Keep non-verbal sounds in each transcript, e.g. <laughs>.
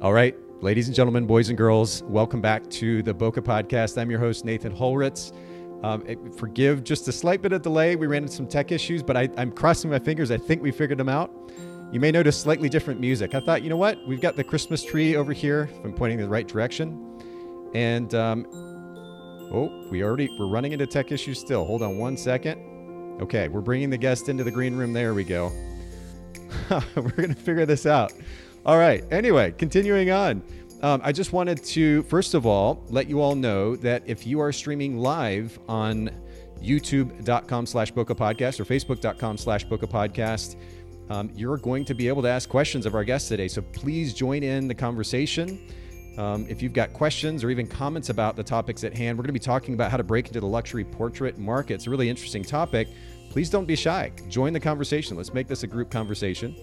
All right, ladies and gentlemen, boys and girls, welcome back to the Bokeh Podcast. I'm your host, Nathan Holritz. Um, forgive just a slight bit of delay. We ran into some tech issues, but I, I'm crossing my fingers. I think we figured them out. You may notice slightly different music. I thought, you know what? We've got the Christmas tree over here. If I'm pointing in the right direction. And, um, oh, we already, we're running into tech issues still. Hold on one second. Okay, we're bringing the guest into the green room. There we go. <laughs> we're going to figure this out. All right. Anyway, continuing on. Um, I just wanted to, first of all, let you all know that if you are streaming live on youtube.com slash bokeh podcast or facebook.com slash bokeh podcast, um, you're going to be able to ask questions of our guests today. So please join in the conversation. Um, if you've got questions or even comments about the topics at hand, we're going to be talking about how to break into the luxury portrait market. It's a really interesting topic. Please don't be shy. Join the conversation. Let's make this a group conversation.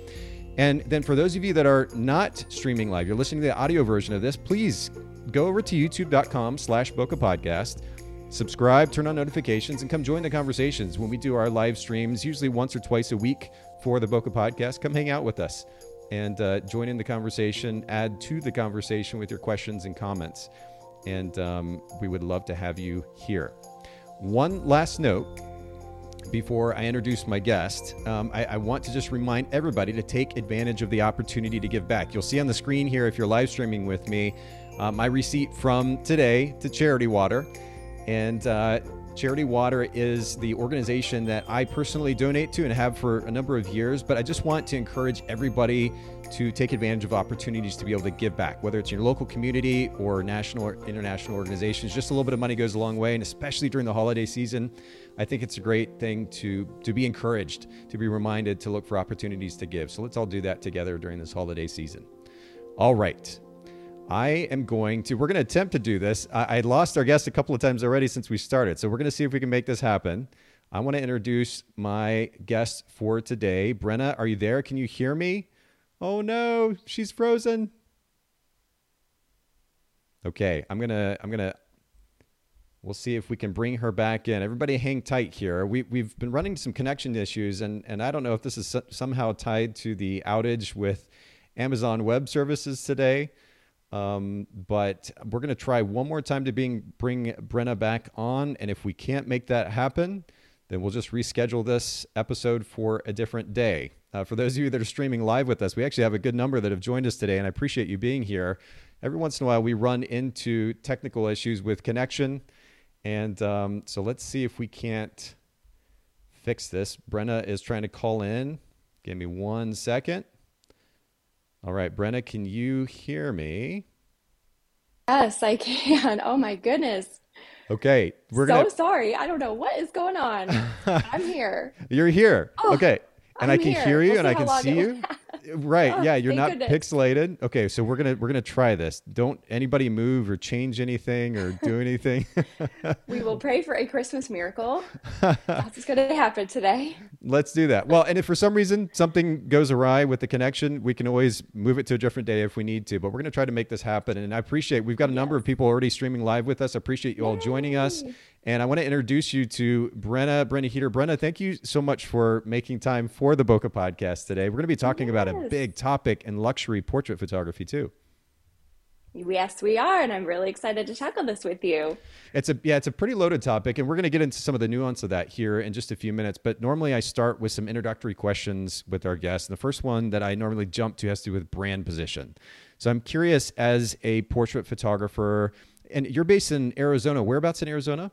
And then for those of you that are not streaming live, you're listening to the audio version of this, please go over to youtube.com slash Bokeh Podcast, subscribe, turn on notifications, and come join the conversations when we do our live streams, usually once or twice a week for the Bokeh Podcast. Come hang out with us and uh, join in the conversation, add to the conversation with your questions and comments. And um, we would love to have you here. One last note before I introduce my guest, um, I, I, want to just remind everybody to take advantage of the opportunity to give back. You'll see on the screen here, if you're live streaming with me, uh, my receipt from today to Charity Water. And uh, Charity Water is the organization that I personally donate to and have for a number of years. But I just want to encourage everybody to take advantage of opportunities to be able to give back, whether it's your local community or national or international organizations. Just a little bit of money goes a long way, and especially during the holiday season, I think it's a great thing to to be encouraged, to be reminded to look for opportunities to give. So let's all do that together during this holiday season. All right. I am going to, we're going to attempt to do this. I, I, lost our guest a couple of times already since we started. So we're going to see if we can make this happen. I want to introduce my guest for today. Brenna, are you there? Can you hear me? Oh no, she's frozen. Okay, I'm going to, I'm going to, we'll see if we can bring her back in. Everybody hang tight here. We, we've been running some connection issues, and, and I don't know if this is somehow tied to the outage with Amazon Web Services today. Um, but we're going to try one more time to being, bring Brenna back on. And if we can't make that happen, then we'll just reschedule this episode for a different day. Uh, for those of you that are streaming live with us, we actually have a good number that have joined us today, and I appreciate you being here. Every once in a while, we run into technical issues with connection. And um, so let's see if we can't fix this. Brenna is trying to call in. Give me one second. All right, Brenna, can you hear me? Yes, I can. <laughs> Oh my goodness. Okay, we're so gonna... sorry. I don't know what is going on. <laughs> I'm here. You're here. Oh, okay, and I'm i can here. hear you we'll and I can see you. Right oh, yeah you're not goodness. pixelated? Okay so we're gonna we're gonna try this. Don't anybody move or change anything or do <laughs> anything. <laughs> We will pray for a christmas miracle. <laughs> That's gonna happen today. Let's do that. Well and if for some reason something goes awry with the connection we can always move it to a different day if we need to but we're gonna try to make this happen and i appreciate we've got a number of people already streaming live with us. I appreciate you all Yay. joining us and I want to introduce you to Brenna, Brenna Heater. Brenna, thank you so much for making time for the Bokeh podcast today. We're going to be talking yes. about a big topic in luxury portrait photography too. Yes, we are, and I'm really excited to tackle this with you. It's a yeah, it's a pretty loaded topic, and we're going to get into some of the nuance of that here in just a few minutes. But normally, I start with some introductory questions with our guests. And the first one that I normally jump to has to do with brand position. So I'm curious, as a portrait photographer, and you're based in Arizona. Whereabouts in Arizona?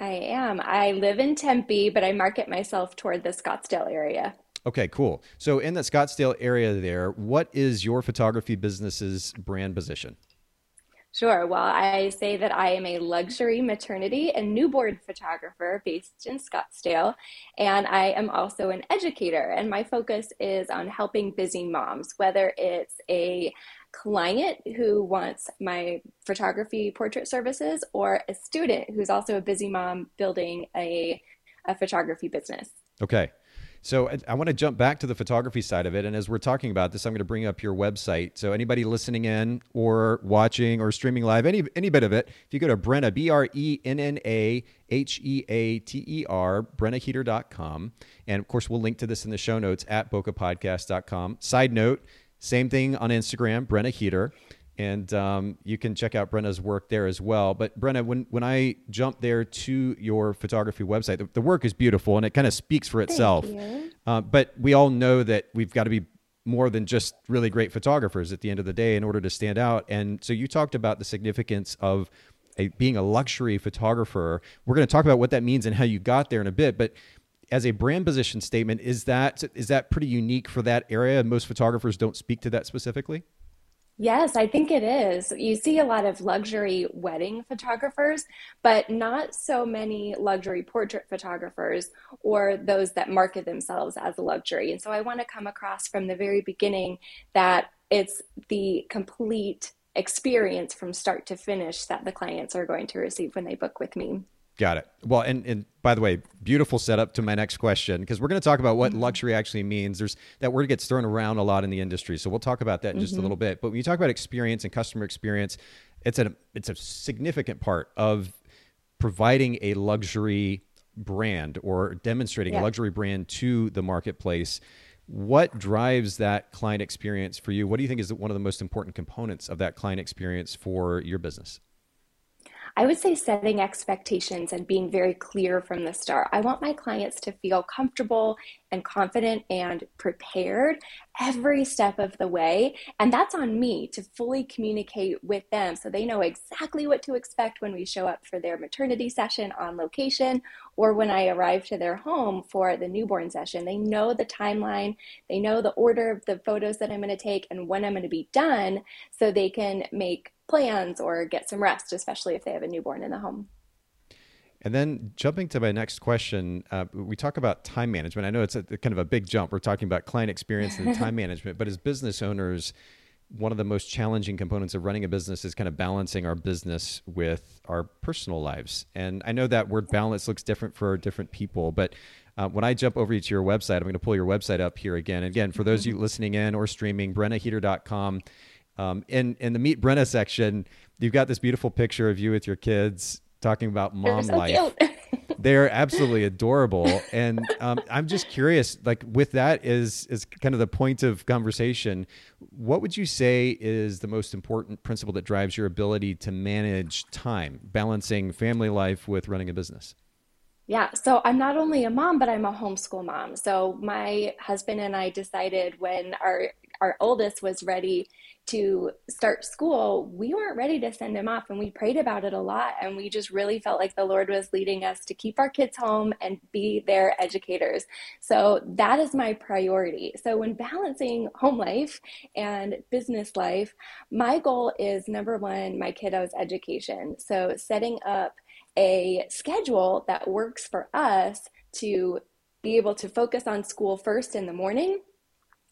I am. I live in Tempe, but I market myself toward the Scottsdale area. Okay, cool. So, in the Scottsdale area there, what is your photography business's brand position? Sure. Well, I say that I am a luxury maternity and newborn photographer based in Scottsdale. And I am also an educator. And my focus is on helping busy moms, whether it's a client who wants my photography portrait services or a student who's also a busy mom building a, a photography business. Okay. So I, I want to jump back to the photography side of it. And as we're talking about this, I'm going to bring up your website. So anybody listening in or watching or streaming live, any any bit of it, if you go to Brenna, B R E N N A H E A T E R, BrennaHeater.com. And of course, we'll link to this in the show notes at bokehpodcast.com. Side note, Same thing on Instagram, Brenna Heater. And um, you can check out Brenna's work there as well. But Brenna, when, when I jump there to your photography website, the, the work is beautiful and it kind of speaks for itself. Uh, but we all know that we've got to be more than just really great photographers at the end of the day in order to stand out. And so you talked about the significance of a, being a luxury photographer. We're going to talk about what that means and how you got there in a bit, but as a brand position statement, is that is that pretty unique for that area? Most photographers don't speak to that specifically. Yes, I think it is. You see a lot of luxury wedding photographers, but not so many luxury portrait photographers or those that market themselves as a luxury. And so I want to come across from the very beginning that it's the complete experience from start to finish that the clients are going to receive when they book with me. Got it. Well, and, and by the way, beautiful setup to my next question because we're going to talk about what mm-hmm. luxury actually means. There's that word gets thrown around a lot in the industry, so we'll talk about that in mm-hmm. just a mm-hmm. little bit. But when you talk about experience and customer experience, it's a it's a significant part of providing a luxury brand or demonstrating yeah. a luxury brand to the marketplace. What drives that client experience for you? What do you think is one of the most important components of that client experience for your business? I would say setting expectations and being very clear from the start. I want my clients to feel comfortable and confident and prepared every step of the way. And that's on me to fully communicate with them so they know exactly what to expect when we show up for their maternity session on location or when I arrive to their home for the newborn session. They know the timeline, they know the order of the photos that I'm going to take and when I'm going to be done so they can make plans or get some rest, especially if they have a newborn in the home. And then jumping to my next question, uh, we talk about time management. I know it's a, kind of a big jump. We're talking about client experience and time <laughs> management, but as business owners, one of the most challenging components of running a business is kind of balancing our business with our personal lives. And I know that word balance looks different for different people, but uh, when I jump over to your website, I'm going to pull your website up here again. Again, for those of you listening in or streaming, brennaheater.com. Um, in in the Meet Brenna section, you've got this beautiful picture of you with your kids talking about mom so life. <laughs> They're absolutely adorable, and um, I'm just curious. Like with that is is kind of the point of conversation. What would you say is the most important principle that drives your ability to manage time, balancing family life with running a business? Yeah, so I'm not only a mom, but I'm a homeschool mom. So my husband and I decided when our our oldest was ready to start school, we weren't ready to send him off. And we prayed about it a lot. And we just really felt like the Lord was leading us to keep our kids home and be their educators. So that is my priority. So when balancing home life and business life, my goal is number one, my kiddos' education. So setting up a schedule that works for us to be able to focus on school first in the morning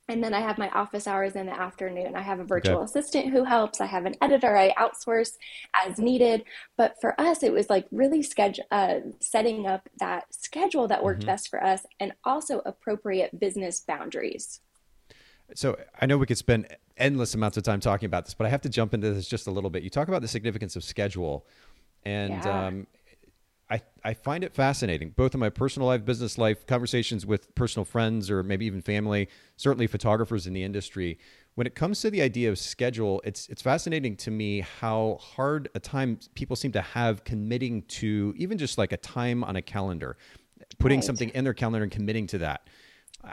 and then I have my office hours in the afternoon. I have a virtual okay. assistant who helps. I have an editor. I outsource as needed. But for us, it was like really schedule, uh, setting up that schedule that worked mm-hmm. best for us and also appropriate business boundaries. So I know we could spend endless amounts of time talking about this, but I have to jump into this just a little bit. You talk about the significance of schedule. And yeah. um, I, I find it fascinating, both in my personal life, business life, conversations with personal friends or maybe even family, certainly photographers in the industry. When it comes to the idea of schedule, it's it's fascinating to me how hard a time people seem to have committing to even just like a time on a calendar, putting right. something in their calendar and committing to that.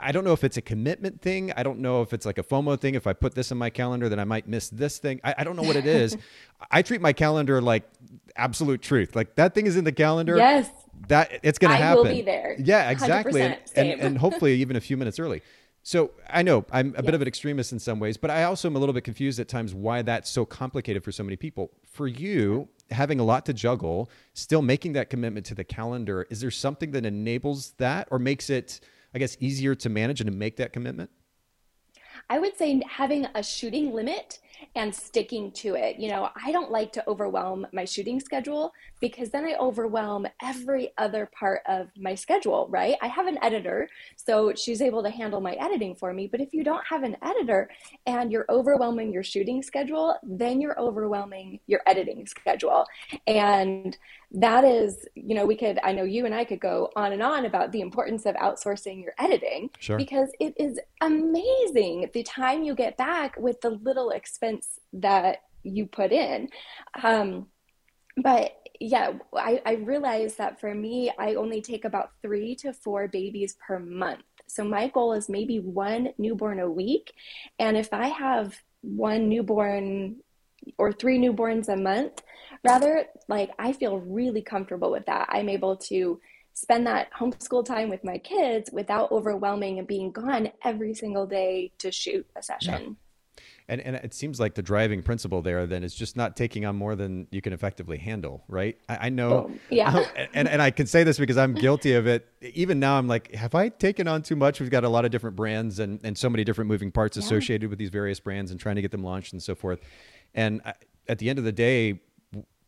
I don't know if it's a commitment thing. I don't know if it's like a FOMO thing. If I put this in my calendar, then I might miss this thing. I, I don't know what it is. <laughs> I treat my calendar like absolute truth. Like that thing is in the calendar. Yes. That it's going to happen. I will be there. Yeah, exactly. And, and, and, hopefully even a few minutes early. So I know I'm a bit of an extremist in some ways, but I also am a little bit confused at times why that's so complicated for so many people. For you, having a lot to juggle, still making that commitment to the calendar, is there something that enables that or makes it – I guess, easier to manage and to make that commitment? I would say having a shooting limit and sticking to it. You know, I don't like to overwhelm my shooting schedule because then I overwhelm every other part of my schedule, right? I have an editor, so she's able to handle my editing for me. But if you don't have an editor and you're overwhelming your shooting schedule, then you're overwhelming your editing schedule. And that is, you know, we could, I know you and I could go on and on about the importance of outsourcing your editing sure. because it is amazing the time you get back with the little expense that you put in. Um, but yeah, I, I realized that for me, I only take about three to four babies per month. So my goal is maybe one newborn a week. And if I have one newborn or three newborns a month, rather, like I feel really comfortable with that. I'm able to spend that homeschool time with my kids without overwhelming and being gone every single day to shoot a session. And, and it seems like the driving principle there then is just not taking on more than you can effectively handle, right? I, I know, yeah, <laughs> and, and I can say this because I'm guilty of it. Even now, I'm like, have I taken on too much? We've got a lot of different brands and, and so many different moving parts yeah. associated with these various brands and trying to get them launched and so forth. And I, at the end of the day,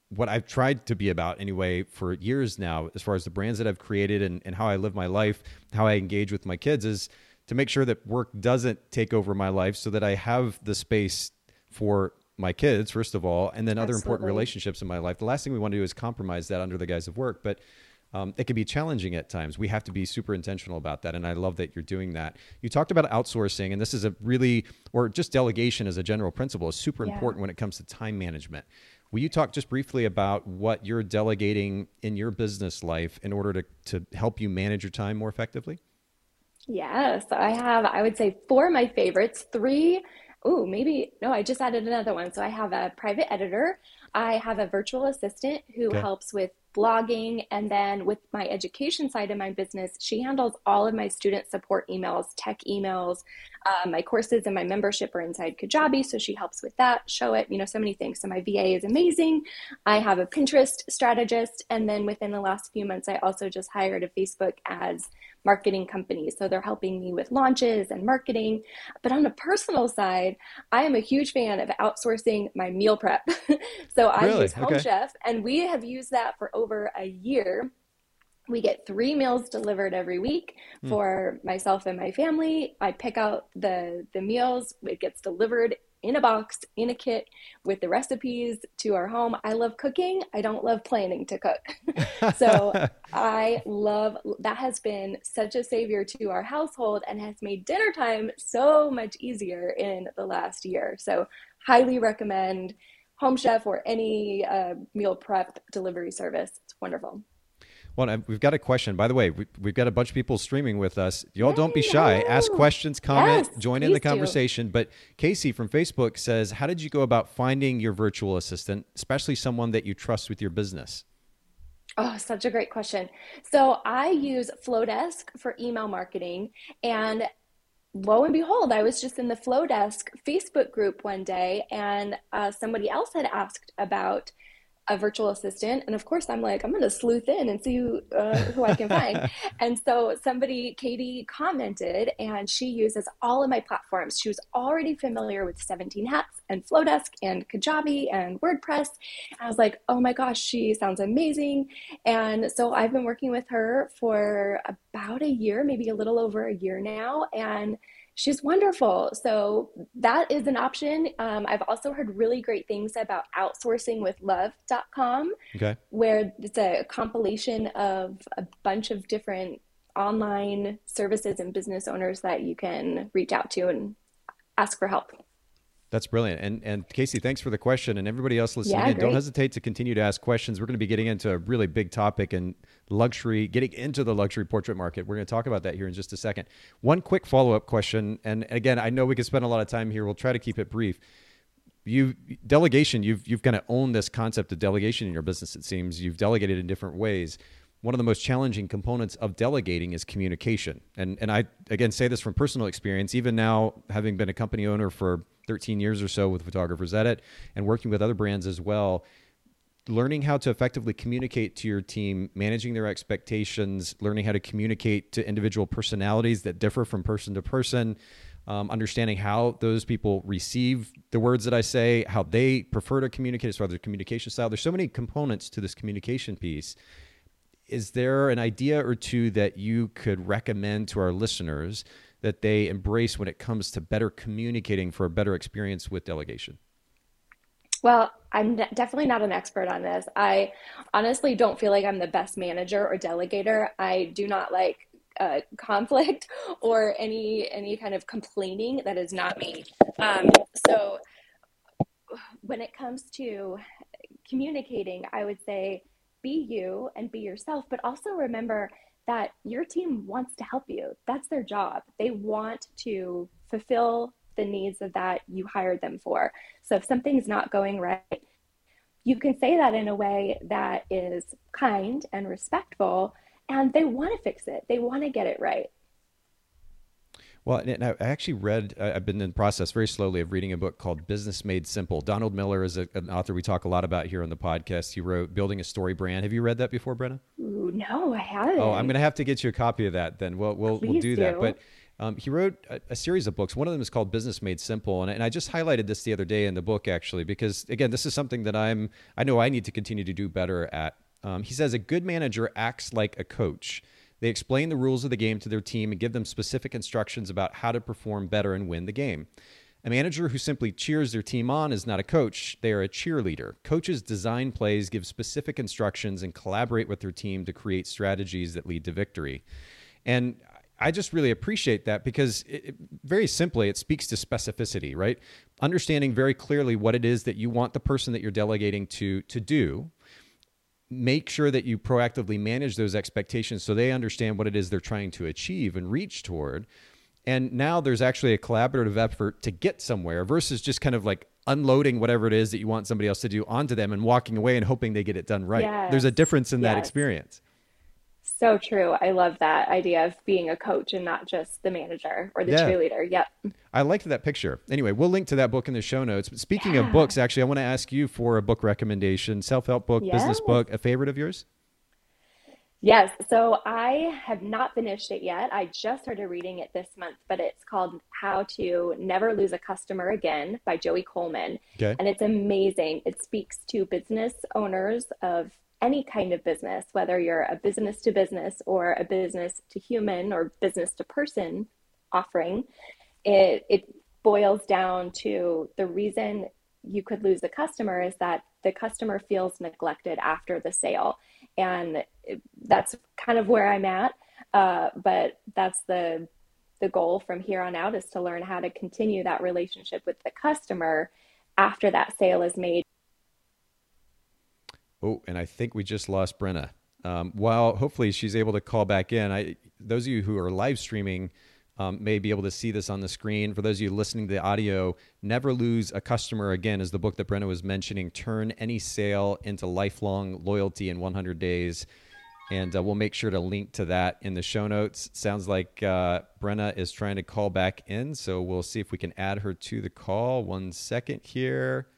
what I've tried to be about anyway for years now, as far as the brands that I've created and, and how I live my life, how I engage with my kids, is to make sure that work doesn't take over my life so that I have the space for my kids, first of all, and then Absolutely. other important relationships in my life. The last thing we want to do is compromise that under the guise of work. But um, it can be challenging at times. We have to be super intentional about that. And I love that you're doing that. You talked about outsourcing, and this is a really, or just delegation as a general principle, is super yeah. important when it comes to time management. Will you talk just briefly about what you're delegating in your business life in order to, to help you manage your time more effectively? Yes, I have, I would say, four of my favorites. three. Three, oh, maybe, no, I just added another one. So I have a private editor. I have a virtual assistant who okay. helps with blogging. And then with my education side of my business, she handles all of my student support emails, tech emails. Uh, my courses and my membership are inside Kajabi, so she helps with that, Showit, you know, so many things. So my VA is amazing. I have a Pinterest strategist. And then within the last few months, I also just hired a Facebook ads marketing companies. So they're helping me with launches and marketing. But on a personal side, I am a huge fan of outsourcing my meal prep. <laughs> so I really? use Home okay. Chef, and we have used that for over a year. We get three meals delivered every week hmm. for myself and my family. I pick out the the meals. It gets delivered in a box, in a kit with the recipes to our home. I love cooking. I don't love planning to cook. <laughs> so <laughs> I love that has been such a savior to our household and has made dinner time so much easier in the last year. So highly recommend Home Chef or any uh, meal prep delivery service. It's wonderful. Well, we've got a question. By the way, we, have got a bunch of people streaming with us. Y'all don't be shy. Ask questions, comment, yes, join in the conversation. Do. But Casey from Facebook says, How did you go about finding your virtual assistant, especially someone that you trust with your business? Oh, such a great question. So I use Flodesk for email marketing. And lo and behold, I was just in the Flodesk Facebook group one day, and uh, somebody else had asked about a virtual assistant and of course i'm like i'm going to sleuth in and see who, uh, who i can find. <laughs> And so somebody katie commented and she uses all of my platforms. She was already familiar with 17 hats and flodesk and kajabi and wordpress. I was like oh my gosh she sounds amazing. And so i've been working with her for about a year maybe a little over a year now. And she's wonderful. So that is an option. Um, I've also heard really great things about outsourcingwithlove.com, okay. where it's a compilation of a bunch of different online services and business owners that you can reach out to and ask for help. That's brilliant. And and Casey, thanks for the question. And everybody else listening yeah, in, don't hesitate to continue to ask questions. We're going to be getting into a really big topic and luxury, getting into the luxury portrait market. We're going to talk about that here in just a second. One quick follow up question. And again, I know we could spend a lot of time here. We'll try to keep it brief. You delegation, you've you've kind of owned this concept of delegation in your business, it seems. You've delegated in different ways one of the most challenging components of delegating is communication. And and I again say this from personal experience, even now having been a company owner for 13 years or so with Photographers Edit and working with other brands as well, learning how to effectively communicate to your team, managing their expectations, learning how to communicate to individual personalities that differ from person to person, um, understanding how those people receive the words that I say, how they prefer to communicate as far as their communication style. There's so many components to this communication piece. Is there an idea or two that you could recommend to our listeners that they embrace when it comes to better communicating for a better experience with delegation? Well, I'm definitely not an expert on this. I honestly don't feel like I'm the best manager or delegator. I do not like uh, conflict <laughs> or any any kind of complaining. That is not me. Um, so when it comes to communicating, I would say be you and be yourself, but also remember that your team wants to help you. That's their job. They want to fulfill the needs of that you hired them for. So if something's not going right, you can say that in a way that is kind and respectful, and they want to fix it. They want to get it right. Well, and I actually read, I've been in the process very slowly of reading a book called Business Made Simple. Donald Miller is a, an author we talk a lot about here on the podcast. He wrote Building a Story Brand. Have you read that before, Brenna? Ooh, no, I haven't. Oh, I'm going to have to get you a copy of that then. We'll, we'll, we'll do, do, that. But um, he wrote a, a, series of books. One of them is called Business Made Simple, and, and I just highlighted this the other day in the book actually because again, this is something that I'm I know I need to continue to do better at. Um, he says a good manager acts like a coach. They explain the rules of the game to their team and give them specific instructions about how to perform better and win the game. A manager who simply cheers their team on is not a coach, they are a cheerleader. Coaches design plays, give specific instructions, and collaborate with their team to create strategies that lead to victory. And I just really appreciate that because it, it, very simply, it speaks to specificity, right? Understanding very clearly what it is that you want the person that you're delegating to to do. Make sure that you proactively manage those expectations so they understand what it is they're trying to achieve and reach toward. And now there's actually a collaborative effort to get somewhere versus just kind of like unloading whatever it is that you want somebody else to do onto them and walking away and hoping they get it done right. Yes. There's a difference in yes. that experience. So true. I love that idea of being a coach and not just the manager or the yeah. cheerleader. Yep. I liked that picture. Anyway, we'll link to that book in the show notes. Speaking yeah. of books, actually, I want to ask you for a book recommendation self help book, yes. business book, a favorite of yours? Yes. So I have not finished it yet. I just started reading it this month, but it's called How to Never Lose a Customer Again by Joey Coleman. Okay. And it's amazing. It speaks to business owners of any kind of business, whether you're a business to business or a business to human or business to person offering, it, it boils down to the reason you could lose a customer is that the customer feels neglected after the sale. And that's kind of where I'm at. Uh, but that's the the goal from here on out is to learn how to continue that relationship with the customer after that sale is made Oh, and I think we just lost Brenna. Um, while hopefully she's able to call back in, I those of you who are live streaming um, may be able to see this on the screen. For those of you listening to the audio, Never Lose a Customer Again is the book that Brenna was mentioning. Turn any sale into lifelong loyalty in 100 days. And uh, we'll make sure to link to that in the show notes. Sounds like uh, Brenna is trying to call back in. So we'll see if we can add her to the call. One second here.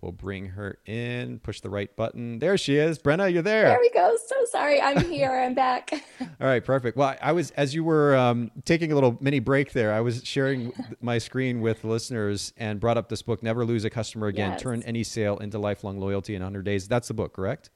We'll bring her in, push the right button. There she is. Brenna, you're there. There we go. So sorry. I'm here. I'm back. <laughs> All right, perfect. Well, I was, as you were um, taking a little mini break there, I was sharing <laughs> my screen with listeners and brought up this book, Never Lose a Customer Again yes. Turn Any Sale into Lifelong Loyalty in 100 Days. That's the book, correct?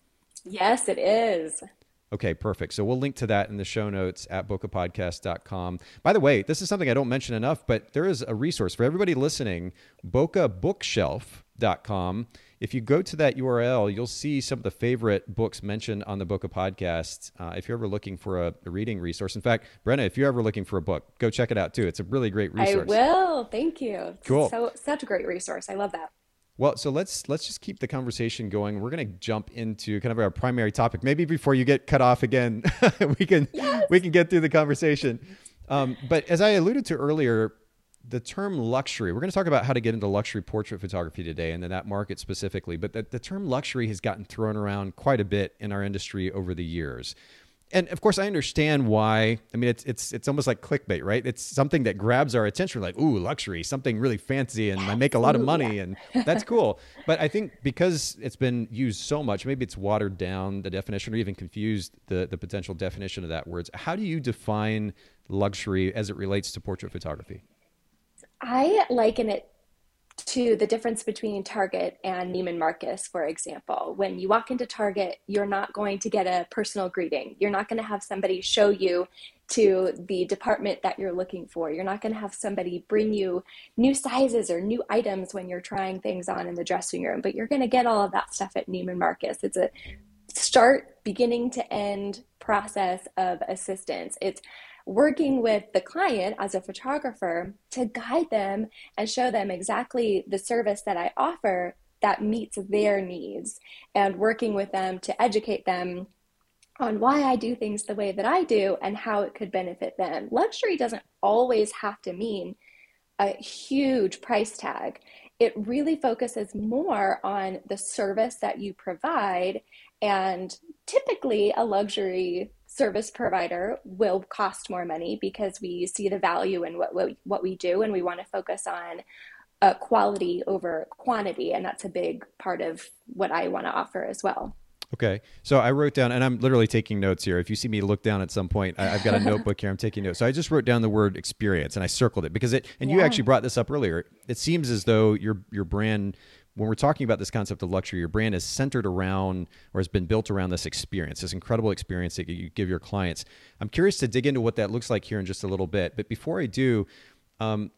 Yes, it is. Okay, perfect. So we'll link to that in the show notes at bokehpodcast.com. By the way, this is something I don't mention enough, but there is a resource for everybody listening, Bokeh Bookshelf com. If you go to that URL, you'll see some of the favorite books mentioned on the Bokeh Podcast. Uh, if you're ever looking for a, a, reading resource, in fact, Brenna, if you're ever looking for a book, go check it out too. It's a really great resource. I will. Thank you. Cool. So such a great resource. I love that. Well, so let's let's just keep the conversation going. We're going to jump into kind of our primary topic. Maybe before you get cut off again, <laughs> we can yes. we can get through the conversation. Um, but as I alluded to earlier, the term luxury, we're going to talk about how to get into luxury portrait photography today and then that market specifically, but the, the term luxury has gotten thrown around quite a bit in our industry over the years. And of course, I understand why. I mean, it's it's it's almost like clickbait, right? It's something that grabs our attention, like ooh, luxury, something really fancy, and I make a lot of money, and that's cool. But I think because it's been used so much, maybe it's watered down the definition, or even confused the the potential definition of that words. How do you define luxury as it relates to portrait photography? I liken it to the difference between Target and Neiman Marcus, for example. When you walk into Target, you're not going to get a personal greeting. You're not going to have somebody show you to the department that you're looking for. You're not going to have somebody bring you new sizes or new items when you're trying things on in the dressing room, but you're going to get all of that stuff at Neiman Marcus. It's a start, beginning to end process of assistance. It's working with the client as a photographer to guide them and show them exactly the service that I offer that meets their needs and working with them to educate them on why I do things the way that I do and how it could benefit them. Luxury doesn't always have to mean a huge price tag. It really focuses more on the service that you provide. And typically, a luxury service provider will cost more money because we see the value in what, what, what we do and we want to focus on uh, quality over quantity. And that's a big part of what I want to offer as well. Okay. So I wrote down, and I'm literally taking notes here. If you see me look down at some point, I, have got a <laughs> notebook here. I'm taking notes. So I just wrote down the word experience and I circled it because it, and yeah. you actually brought this up earlier. It seems as though your, your brand when we're talking about this concept of luxury, your brand is centered around or has been built around this experience, this incredible experience that you give your clients. I'm curious to dig into what that looks like here in just a little bit. But before I do, um,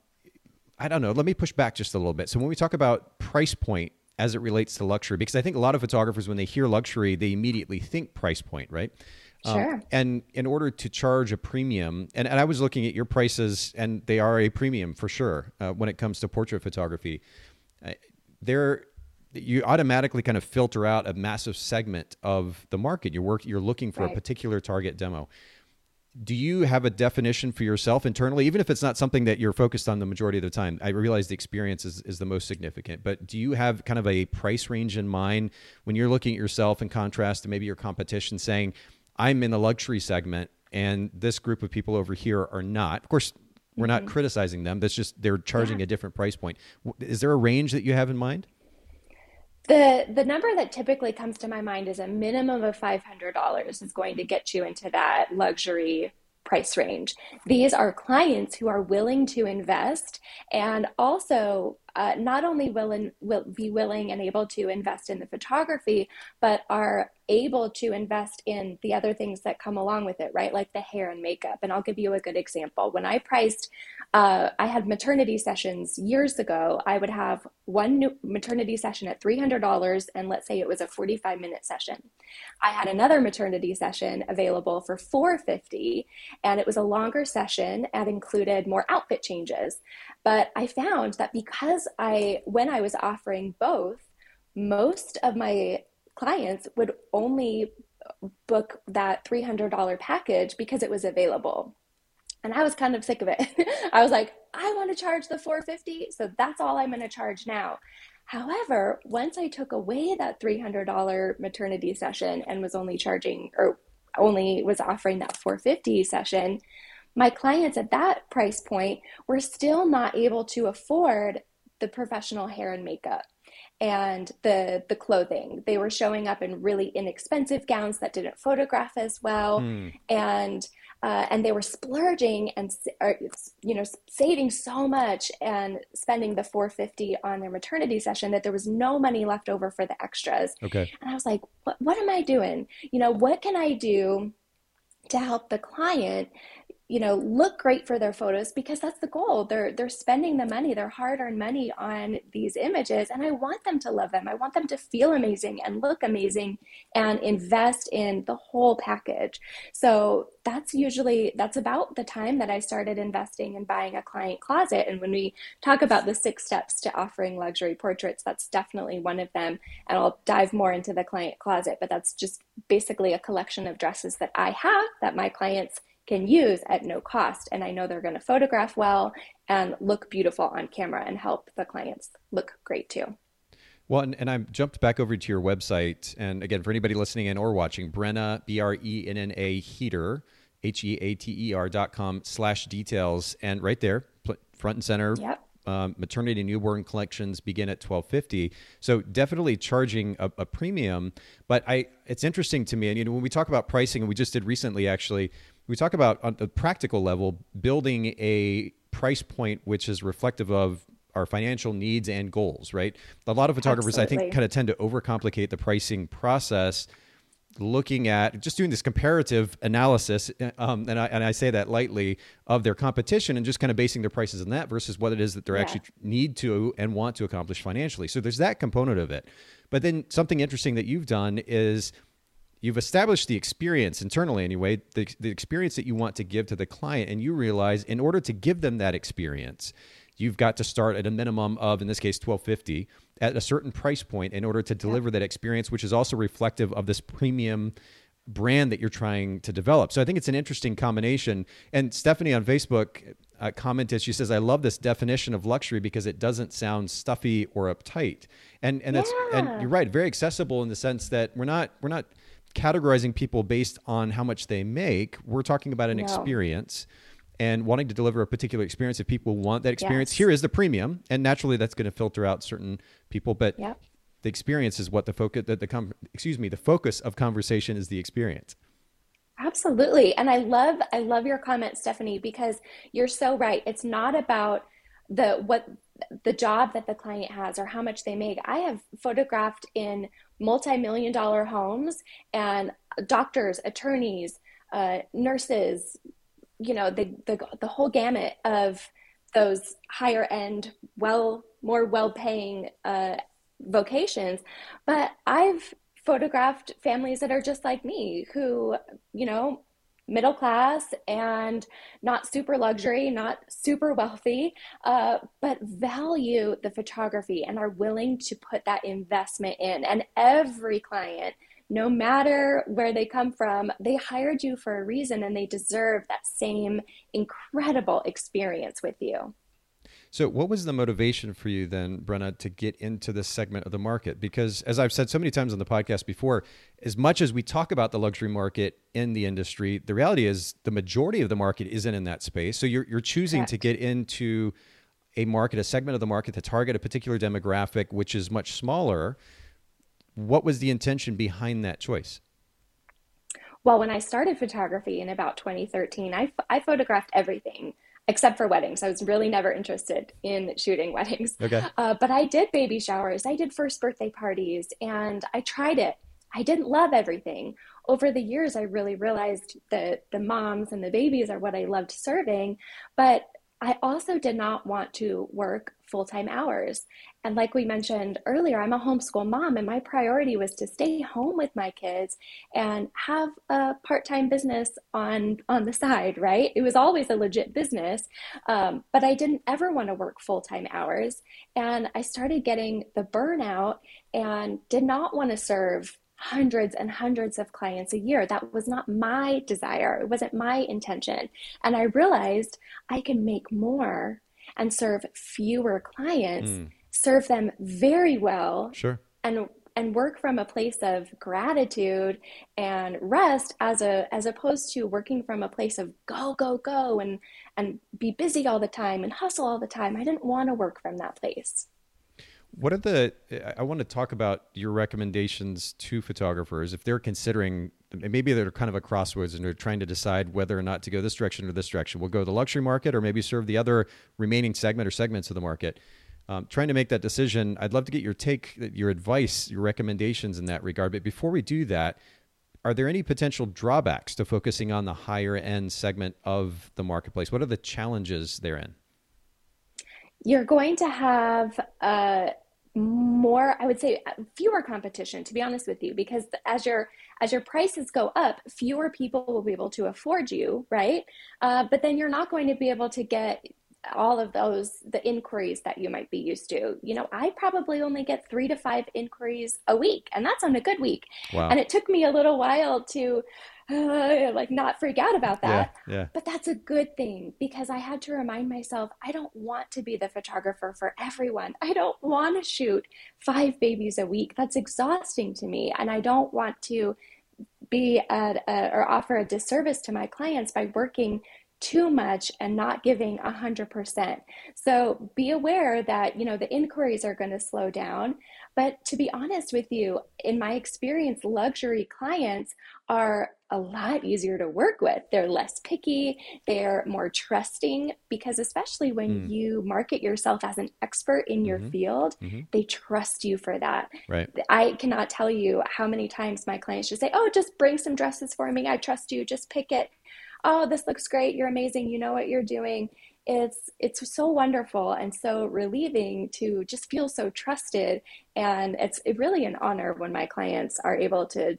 I don't know, let me push back just a little bit. So when we talk about price point as it relates to luxury, because I think a lot of photographers, when they hear luxury, they immediately think price point, right? Um, sure. Um, and in order to charge a premium, and, and I was looking at your prices, and they are a premium for sure uh, when it comes to portrait photography. Uh, there you automatically kind of filter out a massive segment of the market. You're work, you're looking for right. a particular target demo. Do you have a definition for yourself internally, even if it's not something that you're focused on the majority of the time? I realize the experience is, is the most significant, but do you have kind of a price range in mind when you're looking at yourself in contrast to maybe your competition saying, I'm in the luxury segment and this group of people over here are not? Of course, we're not mm-hmm. criticizing them. That's just they're charging yeah. a different price point. Is there a range that you have in mind? The the number that typically comes to my mind is a minimum of five hundred dollars is going to get you into that luxury price range. These are clients who are willing to invest and also uh, not only will, will be willing and able to invest in the photography, but are able to invest in the other things that come along with it, right? Like the hair and makeup. And I'll give you a good example. When I priced, uh, I had maternity sessions years ago. I would have one maternity session at $300, and let's say it was a 45 minute session. I had another maternity session available for 450 and it was a longer session and included more outfit changes. But I found that because I, when I was offering both, most of my clients would only book that $300 package because it was available. And I was kind of sick of it. <laughs> I was like, I want to charge the 450, so that's all I'm going to charge now. However, once I took away that $300 maternity session and was only charging or only was offering that 450 session, my clients at that price point were still not able to afford the professional hair and makeup and the the clothing. They were showing up in really inexpensive gowns that didn't photograph as well. Mm. and uh, and they were splurging and or, you know saving so much and spending the 450 on their maternity session that there was no money left over for the extras. Okay. And i was like what, what am i doing? You know what can i do to help the client you know look great for their photos because that's the goal. They're they're spending the money their hard-earned money on these images and i want them to love them. I want them to feel amazing and look amazing and invest in the whole package. So that's usually that's about the time that i started investing and buying a client closet. And when we talk about the six steps to offering luxury portraits that's definitely one of them. And i'll dive more into the client closet but that's just basically a collection of dresses that i have that my clients can use at no cost. And I know they're going to photograph well and look beautiful on camera and help the clients look great too. Well, and, and I jumped back over to your website. And again, for anybody listening in or watching, Brenna, B R E N N A Heater, H E A T E R dot com slash details. And right there, front and center. Yep. Um, maternity newborn collections begin at 1250 so definitely charging a, a, premium but i it's interesting to me and you know when we talk about pricing and we just did recently actually we talk about on the practical level building a price point which is reflective of our financial needs and goals, right? A lot of photographers, Absolutely. I think, kind of tend to overcomplicate the pricing process looking at just doing this comparative analysis, um, and, I, and I say that lightly, of their competition and just kind of basing their prices on that versus what it is that they yeah. actually need to and want to accomplish financially. So there's that component of it. But then something interesting that you've done is you've established the experience internally anyway the, the experience that you want to give to the client and you realize in order to give them that experience you've got to start at a minimum of in this case 1250 at a certain price point in order to deliver yeah. that experience which is also reflective of this premium brand that you're trying to develop so i think it's an interesting combination and stephanie on facebook uh, commented she says i love this definition of luxury because it doesn't sound stuffy or uptight and and that's yeah. and you're right very accessible in the sense that we're not we're not categorizing people based on how much they make. We're talking about an no. experience and wanting to deliver a particular experience. If people want that experience, yes. here is the premium, and naturally that's going to filter out certain people. But yep. the experience is what the focus. The, the com- excuse me, the focus of conversation is the experience. Absolutely, and I love I love your comment, Stephanie, because you're so right. It's not about the what the job that the client has or how much they make. I have photographed in multi-million dollar homes and doctors, attorneys, uh, nurses, you know, the, the, the whole gamut of those higher end, well, more well paying uh, vocations. But I've photographed families that are just like me who, you know, middle class and not super luxury, not super wealthy, uh, but value the photography and are willing to put that investment in. And every client, no matter where they come from, they hired you for a reason and they deserve that same incredible experience with you. So, what was the motivation for you then, Brenna, to get into this segment of the market? Because, as I've said so many times on the podcast before, as much as we talk about the luxury market in the industry, the reality is the majority of the market isn't in that space. So, you're, you're choosing Correct. to get into a market, a segment of the market to target a particular demographic, which is much smaller. What was the intention behind that choice? Well, when I started photography in about 2013, I, I photographed everything except for weddings. I was really never interested in shooting <laughs> weddings. Okay. Uh, but I did baby showers, I did first birthday parties, and I tried it. I didn't love everything. Over the years, I really realized that the moms and the babies are what I loved serving, but I also did not want to work full time hours. And like we mentioned earlier, I'm a homeschool mom, and my priority was to stay home with my kids and have a part time business on, on the side, right? It was always a legit business, um, but I didn't ever want to work full time hours. And I started getting the burnout and did not want to serve hundreds and hundreds of clients a year. That was not my desire. It wasn't my intention. And I realized I can make more and serve fewer clients, mm. Serve them very well. Sure. And and work from a place of gratitude and rest as a as opposed to working from a place of go go go and and be busy all the time and hustle all the time. I didn't want to work from that place. What are the? I want to talk about your recommendations to photographers if they're considering. Maybe they're kind of a crossroads and they're trying to decide whether or not to go this direction or this direction. We'll go the luxury market or maybe serve the other remaining segment or segments of the market. Um, trying to make that decision. I'd love to get your take, your advice, your recommendations in that regard. But before we do that, are there any potential drawbacks to focusing on the higher end segment of the marketplace? What are the challenges therein? You're going to have uh, more i would say fewer competition to be honest with you because as your as your prices go up fewer people will be able to afford you right uh, but then you're not going to be able to get all of those the inquiries that you might be used to you know i probably only get three to five inquiries a week and that's on a good week wow. and it took me a little while to uh, like not freak out about that. Yeah, yeah. But that's a good thing because I had to remind myself I don't want to be the photographer for everyone. I don't want to shoot five babies a week. That's exhausting to me. And I don't want to be at a, or offer a disservice to my clients by working too much and not giving 100%. So be aware that, you know, the inquiries are going to slow down. But to be honest with you, in my experience, luxury clients are a lot easier to work with. They're less picky, they're more trusting because, especially when mm. you market yourself as an expert in your mm-hmm. field, mm-hmm. they trust you for that. Right. I cannot tell you how many times my clients just say, Oh, just bring some dresses for me. I trust you. Just pick it. Oh, this looks great. You're amazing. You know what you're doing. It's it's so wonderful and so relieving to just feel so trusted and it's really an honor when my clients are able to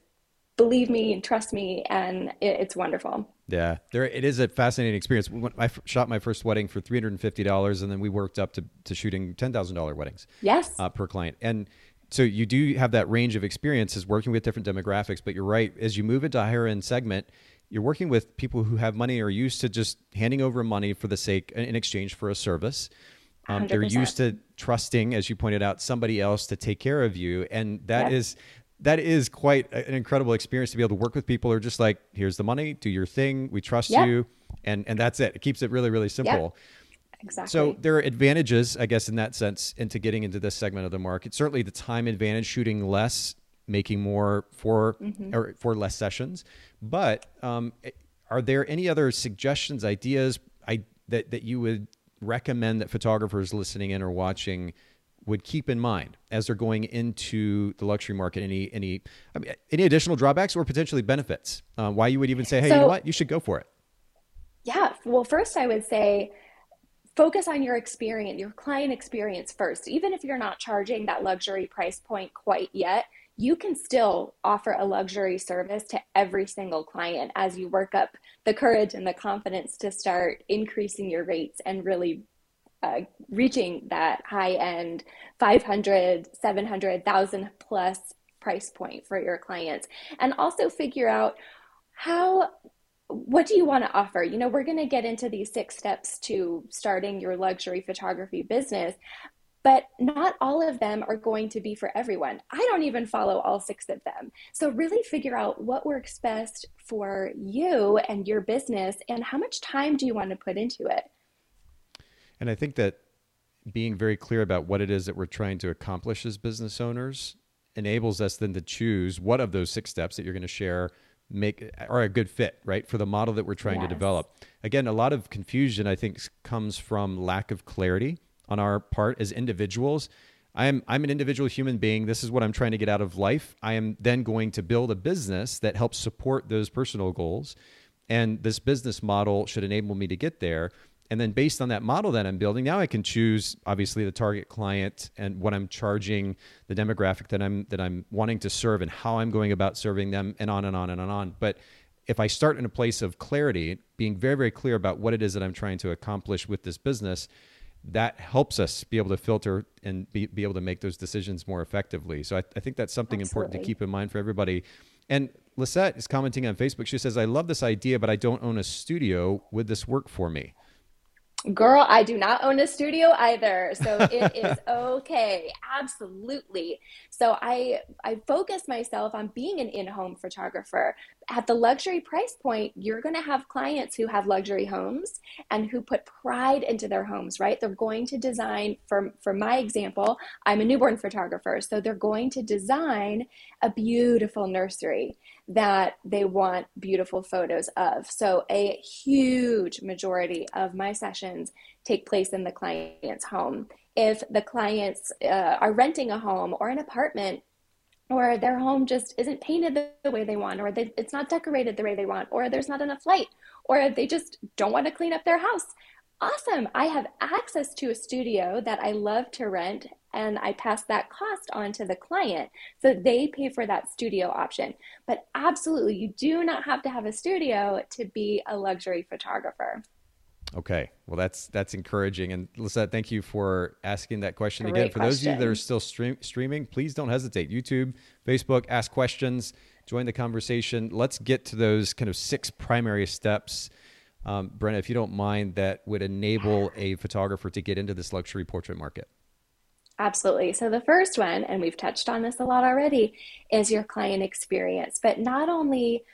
believe me and trust me and it, it's wonderful yeah there it is a fascinating experience i f- shot my first wedding for $350 and then we worked up to, to shooting $10000 weddings yes uh, per client and so you do have that range of experiences working with different demographics but you're right as you move into a higher end segment you're working with people who have money or are used to just handing over money for the sake in exchange for a service um, they're used to trusting as you pointed out somebody else to take care of you and that yep. is that is quite an incredible experience to be able to work with people who are just like, here's the money, do your thing, we trust yep. you, and and that's it. It keeps it really really simple. Yep. Exactly. So there are advantages, I guess, in that sense, into getting into this segment of the market. Certainly, the time advantage, shooting less, making more for mm-hmm. or for less sessions. But um, are there any other suggestions, ideas, I, that that you would recommend that photographers listening in or watching would keep in mind as they're going into the luxury market? Any any I mean, any additional drawbacks or potentially benefits? Uh, why you would even say, hey, so, you know what, you should go for it? Yeah. Well, first I would say focus on your experience, your client experience first. Even if you're not charging that luxury price point quite yet, you can still offer a luxury service to every single client as you work up the courage and the confidence to start increasing your rates and really uh, reaching that high end 500 700 plus price point for your clients. And also figure out how what do you want to offer? You know we're going to get into these six steps to starting your luxury photography business but not all of them are going to be for everyone. I don't even follow all six of them. So, really figure out what works best for you and your business, and how much time do you want to put into it. And I think that being very clear about what it is that we're trying to accomplish as business owners enables us then to choose what of those six steps that you're going to share make are a good fit right for the model that we're trying yes. to develop again a lot of confusion i think comes from lack of clarity on our part as individuals. I'm i'm an individual human being. This is what i'm trying to get out of life. I am then going to build a business that helps support those personal goals. And this business model should enable me to get there. And then based on that model that I'm building, now I can choose obviously the target client and what I'm charging, the demographic that I'm that I'm wanting to serve, and how I'm going about serving them, and on and on and on and on. But if I start in a place of clarity, being very very clear about what it is that I'm trying to accomplish with this business, that helps us be able to filter and be, be able to make those decisions more effectively. So I, I think that's something Absolutely. important to keep in mind for everybody. And Lisette is commenting on Facebook. She says, "I love this idea, but I don't own a studio. Would this work for me?" Girl, I do not own a studio either. So it is <laughs> okay. Absolutely. So I I focus myself on being an in-home photographer. At the luxury price point, you're going to have clients who have luxury homes and who put pride into their homes, right? They're going to design for for my example, I'm a newborn photographer, so they're going to design a beautiful nursery that they want beautiful photos of. So, a huge majority of my sessions take place in the client's home. If the clients uh, are renting a home or an apartment, or their home just isn't painted the way they want, or they, it's not decorated the way they want, or there's not enough light, or they just don't want to clean up their house. Awesome. I have access to a studio that I love to rent and I pass that cost on to the client. So they pay for that studio option. But absolutely, you do not have to have a studio to be a luxury photographer. Okay, well that's that's encouraging. And Lisette, thank you for asking that question Great again. For question. those of you that are still stream, streaming, please don't hesitate. YouTube, Facebook, ask questions, join the conversation. Let's get to those kind of six primary steps, um, Brenna, if you don't mind, that would enable a photographer to get into this luxury portrait market. Absolutely. So the first one, and we've touched on this a lot already, is your client experience. But not only,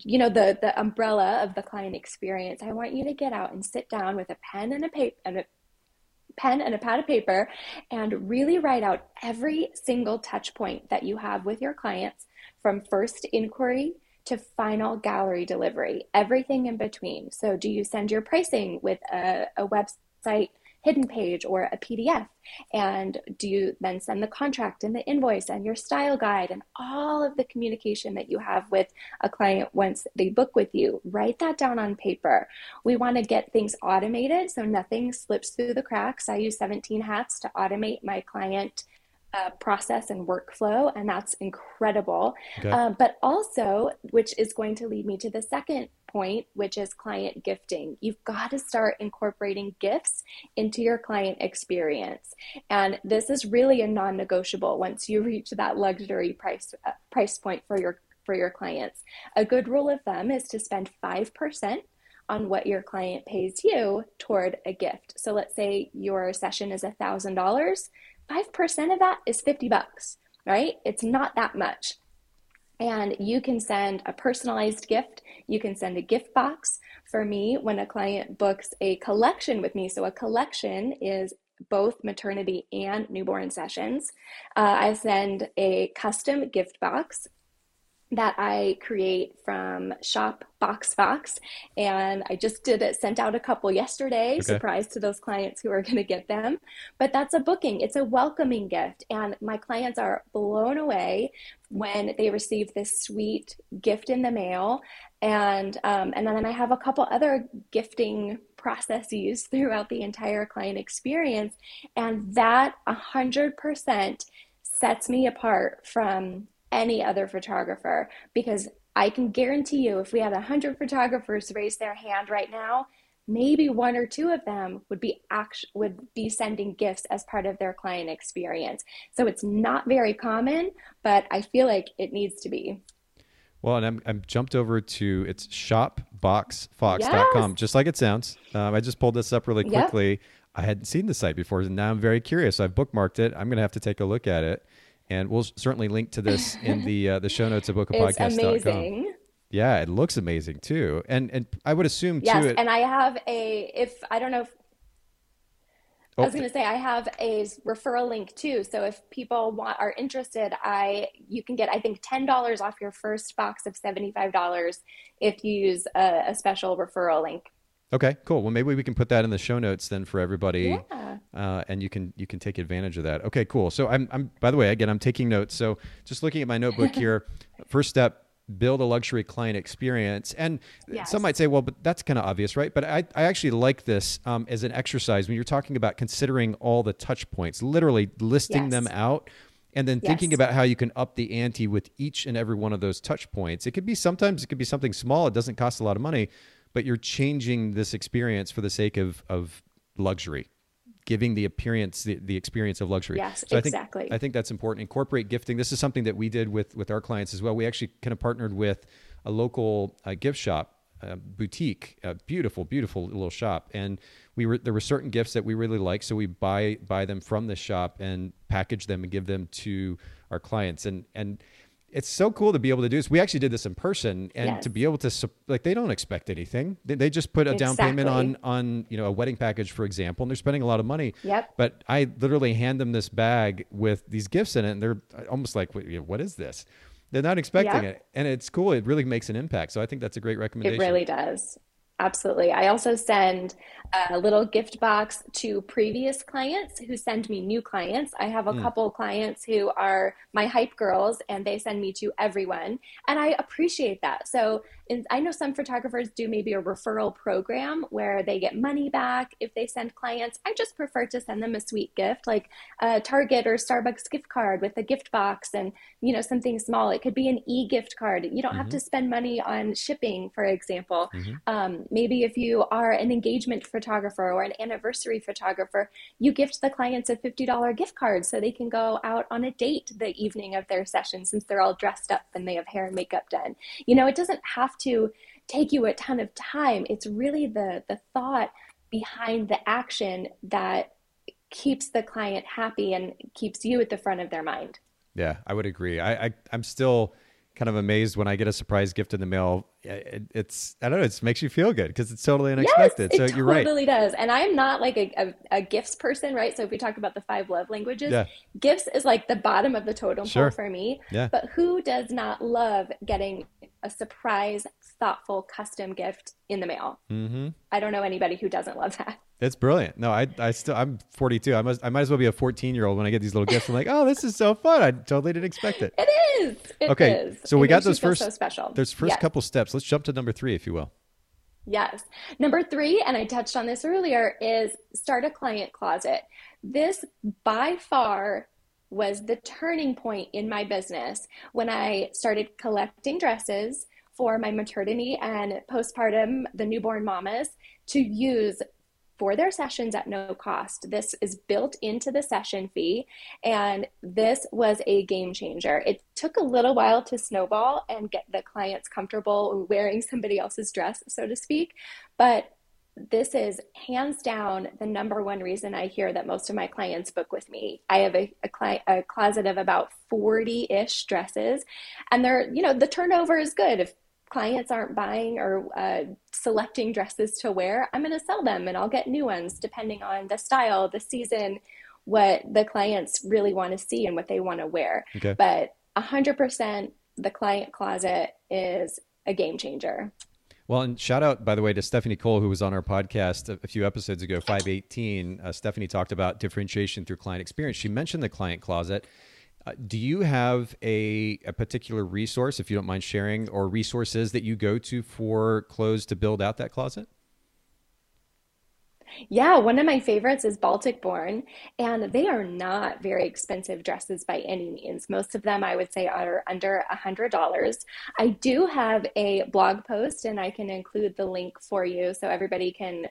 you know, the the umbrella of the client experience. I want you to get out and sit down with a pen and a paper and a pen and a pad of paper and really write out every single touch point that you have with your clients from first inquiry to final gallery delivery, everything in between. So, do you send your pricing with a, a website hidden page or a PDF? And do you then send the contract and the invoice and your style guide and all of the communication that you have with a client once they book with you? Write that down on paper. We want to get things automated so nothing slips through the cracks. I use 17hats to automate my client uh, process and workflow, and that's incredible. Okay. Uh, but also, which is going to lead me to the second point, which is client gifting. You've got to start incorporating gifts into your client experience, and this is really a non-negotiable once you reach that luxury price uh, price point for your for your clients. A good rule of thumb is to spend five percent on what your client pays you toward a gift. So let's say your session is $1,000. 5% of that is 50 bucks, right? It's not that much. And you can send a personalized gift. You can send a gift box. For me, when a client books a collection with me, so a collection is both maternity and newborn sessions, uh, I send a custom gift box that I create from Shop Box Fox. And I just did it, sent out a couple yesterday, okay. surprise to those clients who are going to get them. But that's a booking, it's a welcoming gift. And my clients are blown away when they receive this sweet gift in the mail. And, um, and then I have a couple other gifting processes throughout the entire client experience. And that 100% sets me apart from any other photographer because I can guarantee you if we had 100 photographers raise their hand right now, maybe one or two of them would be act- would be sending gifts as part of their client experience. So it's not very common, but I feel like it needs to be. Well, and I'm, I'm jumped over to it's shopboxfox.com, yes. just like it sounds. Um, I just pulled this up really quickly. Yep. I hadn't seen the site before, and now I'm very curious. I've bookmarked it. I'm going to have to take a look at it and we'll certainly link to this in the uh, the show notes of bokehpodcast.com. <laughs> It's amazing. Yeah, it looks amazing too, and and I would assume too. Yes, and I have a if I don't know if oh. I was going to say I have a referral link too. So if people want are interested, I you can get I think ten dollars off your first box of seventy five dollars if you use a, a special referral link. Okay, cool. Well, maybe we can put that in the show notes then for everybody, yeah. uh, and you can you can take advantage of that. Okay, cool. So I'm I'm by the way again I'm taking notes. So just looking at my notebook <laughs> here, first step: build a luxury client experience. And yes. some might say, well, but that's kind of obvious, right? But I I actually like this um, as an exercise when you're talking about considering all the touch points, literally listing yes. them out. And then yes. thinking about how you can up the ante with each and every one of those touch points. It could be sometimes it could be something small. It doesn't cost a lot of money, but you're changing this experience for the sake of of luxury giving the appearance the, the experience of luxury. Yes so exactly I think, I think that's important. Incorporate gifting. This is something that we did with with our clients as well. We actually kind of partnered with a local uh, gift shop uh, boutique a beautiful beautiful little shop. And we were there were certain gifts that we really liked so we buy buy them from the shop and package them and give them to our clients. And and it's so cool to be able to do this. We actually did this in person, and yes. to be able to like they don't expect anything. They, they just put a exactly. down payment on on you know a wedding package, for example, and they're spending a lot of money. Yep. But I literally hand them this bag with these gifts in it, and they're uh, almost like, "What is this?" They're not expecting yep. it, and it's cool. It really makes an impact. So I think that's a great recommendation. It really does. Absolutely. I also send a little gift box to previous clients who send me new clients. I have a mm. couple clients who are my hype girls and they send me to everyone. And I appreciate that. So in, I know some photographers do maybe a referral program where they get money back if they send clients. I just prefer to send them a sweet gift like a Target or Starbucks gift card with a gift box and, you know, something small. It could be an e gift card. You don't mm-hmm. have to spend money on shipping, for example. Mm-hmm. Um, maybe if you are an engagement photographer or an anniversary photographer, you gift the clients a $50 gift card so they can go out on a date the evening of their session since they're all dressed up and they have hair and makeup done. You know, it doesn't have to take you a ton of time. It's really the the thought behind the action that keeps the client happy and keeps you at the front of their mind. Yeah, I would agree. I, I am still kind of amazed when I get a surprise gift in the mail. It, it's I don't know, it makes you feel good because it's totally unexpected. Yes, so it you're right. It totally does. And I'm not like a, a, a, gifts person, right? So if we talk about the five love languages, yeah. gifts is like the bottom of the totem sure. pole for me. Yeah. But who does not love getting a surprise, thoughtful, custom gift in the mail. Mm-hmm. I don't know anybody who doesn't love that. It's brilliant. No, I, I still, I'm 42. I must, I might as well be a 14 year old when I get these little gifts. I'm like, oh, this is so fun. I totally didn't expect it. It is. It okay, is. so It we got those first, so special. there's first Yes. couple steps. Let's jump to number three, if you will. Yes. Number three, and I touched on this earlier, is start a client closet. This by far was the turning point in my business when I started collecting dresses for my maternity and postpartum, the newborn mamas, to use for their sessions at no cost. This is built into the session fee, and this was a game changer. It took a little while to snowball and get the clients comfortable wearing somebody else's dress, so to speak, but this is hands down the number one reason I hear that most of my clients book with me. I have a, a, cli- a closet of about 40 ish dresses, and they're, you know, the turnover is good. If clients aren't buying or uh, selecting dresses to wear, I'm going to sell them and I'll get new ones depending on the style, the season, what the clients really want to see and what they want to wear. Okay. But 100% the client closet is a game changer. Well, and shout out, by the way, to Stephanie Cole, who was on our podcast a, a few episodes ago, 518. Uh, Stephanie talked about differentiation through client experience. She mentioned the client closet. Uh, do you have a, a particular resource, if you don't mind sharing, or resources that you go to for clothes to build out that closet? Yeah, one of my favorites is Baltic Born, and they are not very expensive dresses by any means. Most of them, I would say, are under a $100. I do have a blog post, and I can include the link for you so everybody can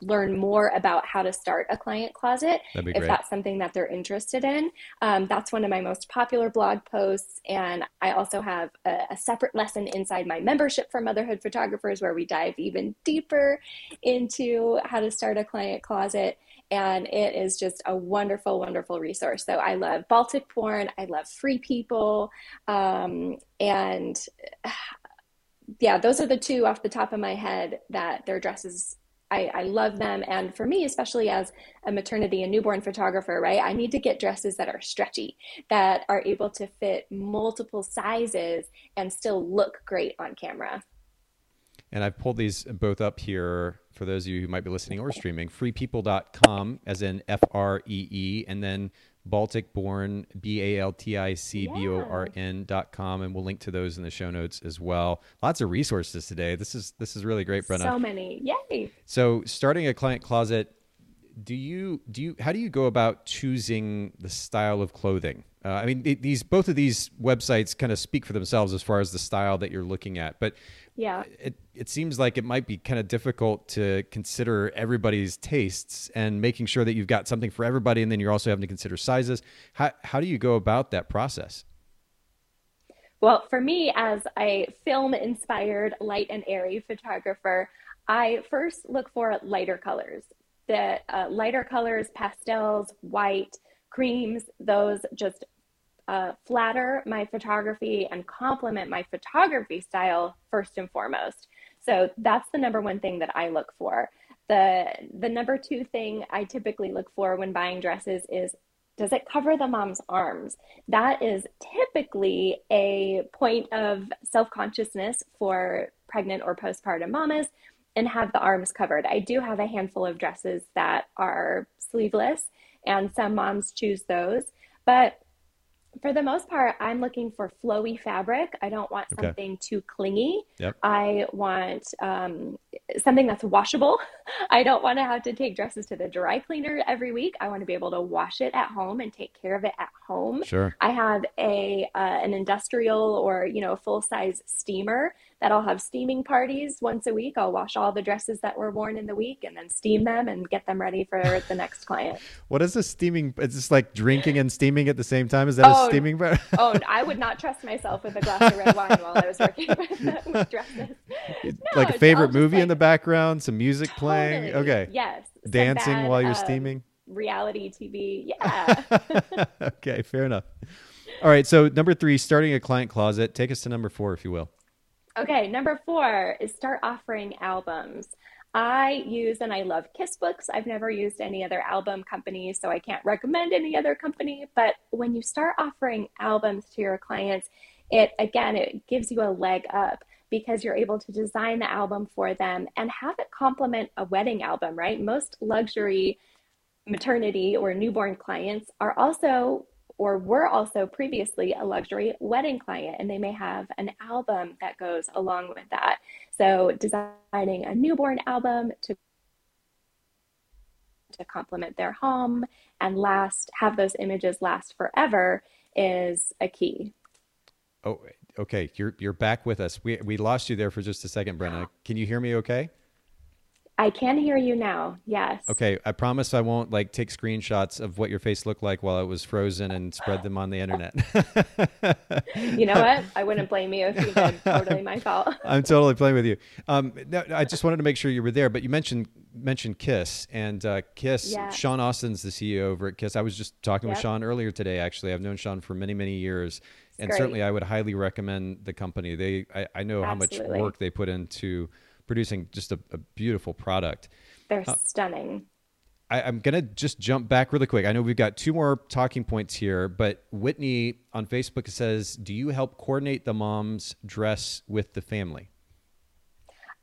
learn more about how to start a client closet if that's something that they're interested in. Um, that's one of my most popular blog posts, and I also have a, a separate lesson inside my membership for motherhood photographers where we dive even deeper into how to start a client closet. And it is just a wonderful, wonderful resource. So I love Baltic Born. I love Free People. Um, and <sighs> yeah, those are the two off the top of my head that their dresses. I, I love them. And for me, especially as a maternity and newborn photographer, right, I need to get dresses that are stretchy, that are able to fit multiple sizes and still look great on camera. And I've pulled these both up here for those of you who might be listening or streaming. Freepeople.com, as in F R E E, and then Baltic Born, B A L T I C B O R N.com. And we'll link to those in the show notes as well. Lots of resources today. This is this is really great, Brenna. So many. Yay. So starting a client closet, do you do you how do you go about choosing the style of clothing? Uh, I mean, these both of these websites kind of speak for themselves as far as the style that you're looking at, but Yeah. it it seems like it might be kind of difficult to consider everybody's tastes and making sure that you've got something for everybody, and then you're also having to consider sizes. How how do you go about that process? Well, for me, as a film inspired light and airy photographer, I first look for lighter colors. The uh, lighter colors, pastels, white, creams, those just uh, flatter my photography and complement my photography style first and foremost. So that's the number one thing that I look for. The the number two thing I typically look for when buying dresses is does it cover the mom's arms? That is typically a point of self consciousness for pregnant or postpartum mamas and have the arms covered. I do have a handful of dresses that are sleeveless, and some moms choose those. But for the most part, I'm looking for flowy fabric. I don't want Okay. something too clingy. Yep. I want um, something that's washable. <laughs> I don't want to have to take dresses to the dry cleaner every week. I want to be able to wash it at home and take care of it at home. Sure. I have a uh, an industrial or you know full size steamer that I'll have steaming parties once a week. I'll wash all the dresses that were worn in the week and then steam them and get them ready for the next client. <laughs> What is a steaming? Is this like drinking and steaming at the same time? Is that Oh, a steaming? bar? <laughs> Oh, I would not trust myself with a glass of red wine while I was working with, <laughs> with dresses. like a favorite movie in the background, some music playing. Totally. Okay. Yes. Dancing bad, while you're um, steaming. Reality TV. Yeah. <laughs> okay, fair enough. All right, so number three, starting a client closet. Take us to number four, if you will. Okay, number four is start offering albums. I use and I love Kiss Books. I've never used any other album company, so I can't recommend any other company. But when you start offering albums to your clients, it again, it gives you a leg up. because you're able to design the album for them and have it complement a wedding album, right? Most luxury maternity or newborn clients are also or were also previously a luxury wedding client and they may have an album that goes along with that. So designing a newborn album to to complement their home and last have those images last forever is a key. Oh, okay. You're you're back with us. We we lost you there for just a second, Brenna. Can you hear me okay? I can hear you now. Yes. Okay. I promise I won't like take screenshots of what your face looked like while it was frozen and spread them on the internet. <laughs> you know what? <laughs> I wouldn't blame you if you did. Totally my fault. <laughs> I'm totally playing with you. Um, no, I just wanted to make sure you were there, but you mentioned mentioned Kiss and uh, Kiss. Yeah. Sean Austin's the CEO over at Kiss. I was just talking yep. with Sean earlier today. Actually, I've known Sean for many many years, it's and great. certainly I would highly recommend the company. They I, I know Absolutely. how much work they put into producing just a, a beautiful product. They're uh, stunning. I, am going to just jump back really quick. I know we've got two more talking points here, but Whitney on Facebook says, Do you help coordinate the mom's dress with the family?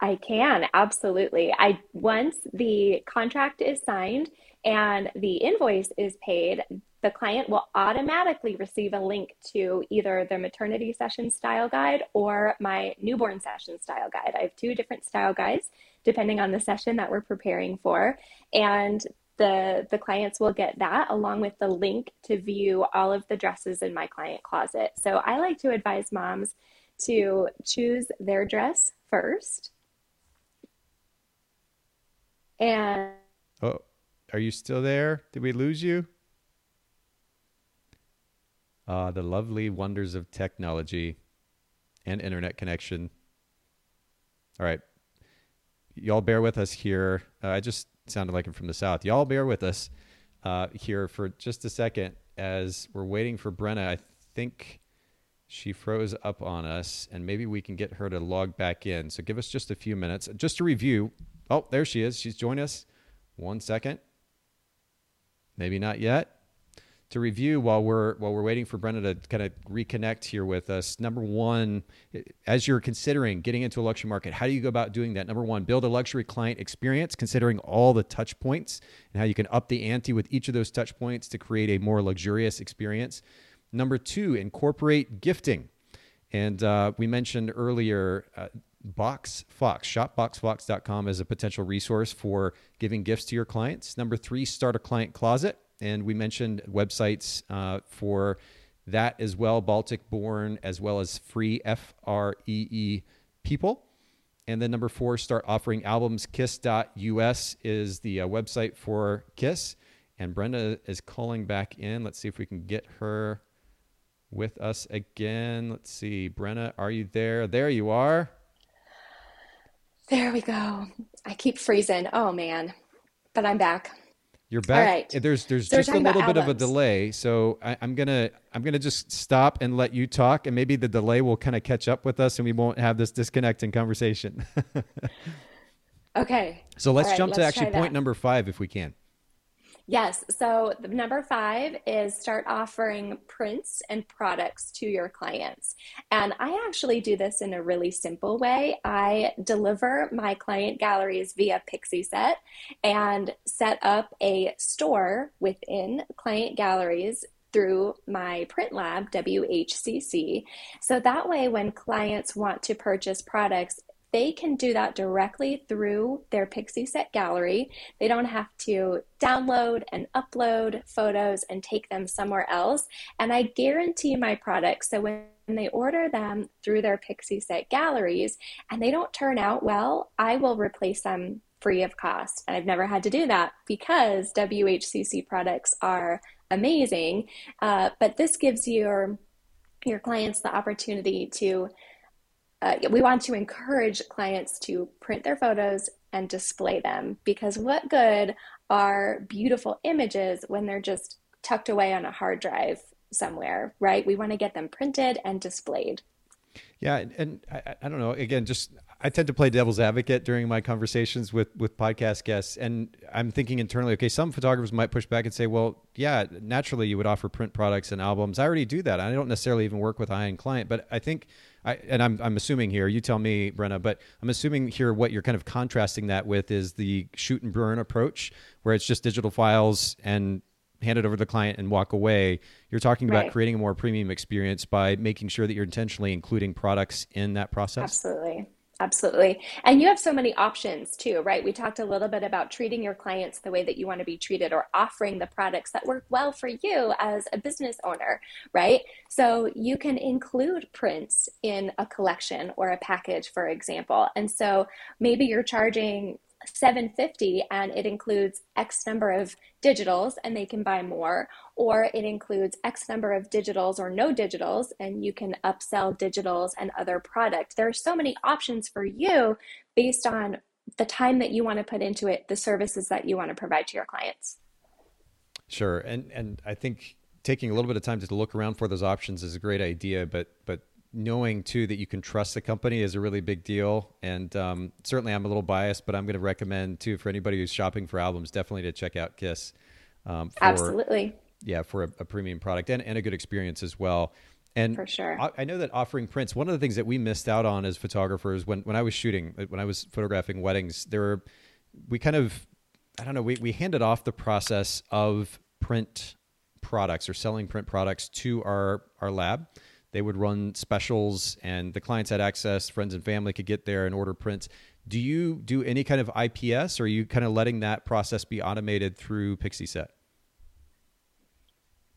I can, absolutely. I once the contract is signed and the invoice is paid, the client will automatically receive a link to either the maternity session style guide or my newborn session style guide. I have two different style guides depending on the session that we're preparing for. And the, the clients will get that along with the link to view all of the dresses in my client closet. So I like to advise moms to choose their dress first. And oh, are you still there? Did we lose you? uh, the lovely wonders of technology and internet connection. All right. Y'all bear with us here. Uh, I just sounded like I'm from the South. Y'all bear with us uh, here for just a second as we're waiting for Brenna. I think she froze up on us, and maybe we can get her to log back in. So give us just a few minutes. Just to review. Oh, there she is. She's joined us. One second. Maybe not yet to review while we're while we're waiting for Brenda to kind of reconnect here with us. Number one, as you're considering getting into a luxury market, how do you go about doing that? Number one, build a luxury client experience, considering all the touch points and how you can up the ante with each of those touch points to create a more luxurious experience. Number two, incorporate gifting. And uh, we mentioned earlier, uh, Box Fox, shopboxfox.com as a potential resource for giving gifts to your clients. Number three, start a client closet and we mentioned websites uh, for that as well Baltic Born, as well as free F R E E people. And then number four, start offering albums. Kiss.us is the uh, website for Kiss. And Brenda is calling back in. Let's see if we can get her with us again. Let's see. Brenna, are you there? There you are. There we go. I keep freezing. Oh, man. But I'm back. You're back. Right. There's there's so just a little bit albums. of a delay, so I, am gonna I'm gonna just stop and let you talk, and maybe the delay will kind of catch up with us, and we won't have this disconnecting conversation. <laughs> okay. So let's right, jump let's to actually point number five, if we can. Yes. So number five is start offering prints and products to your clients. And I actually do this in a really simple way. I deliver my client galleries via Pixieset and set up a store within client galleries through my print lab, WHCC. So that way, when clients want to purchase products, they can do that directly through their Pixieset gallery. They don't have to download and upload photos and take them somewhere else. And I guarantee my products. So when they order them through their Pixieset galleries and they don't turn out well, I will replace them free of cost. And I've never had to do that because WHCC products are amazing. Uh, but this gives your your clients the opportunity to uh, we want to encourage clients to print their photos and display them because what good are beautiful images when they're just tucked away on a hard drive somewhere, right? We want to get them printed and displayed. Yeah, and I, I, don't know. Again, just I tend to play devil's advocate during my conversations with with podcast guests, and I'm thinking internally. Okay, some photographers might push back and say, "Well, yeah, naturally you would offer print products and albums. I already do that. I don't necessarily even work with high end client, but I think." I, and I'm, I'm assuming here, you tell me, Brenna, but I'm assuming here what you're kind of contrasting that with is the shoot and burn approach, where it's just digital files and hand it over to the client and walk away. You're talking about right. creating a more premium experience by making sure that you're intentionally including products in that process. Absolutely. Absolutely. And you have so many options too, right? We talked a little bit about treating your clients the way that you want to be treated or offering the products that work well for you as a business owner, right? So you can include prints in a collection or a package, for example. And so maybe you're charging 750 and it includes X number of digitals and they can buy more, or it includes X number of digitals or no digitals and you can upsell digitals and other product. There are so many options for you based on the time that you want to put into it, the services that you want to provide to your clients. Sure. And and I think taking a little bit of time to look around for those options is a great idea, but but knowing too that you can trust the company is a really big deal. And um, certainly, I'm a little biased, but I'm going to recommend too for anybody who's shopping for albums, definitely to check out Kiss. Um, for, Absolutely. Yeah, for a, a, premium product and, and a good experience as well. And for sure, I, I, know that offering prints. One of the things that we missed out on as photographers when when I was shooting, when I was photographing weddings, there were we kind of I don't know we we handed off the process of print products or selling print products to our our lab they would run specials, and the clients had access. Friends and family could get there and order prints. Do you do any kind of IPS, or are you kind of letting that process be automated through Pixieset?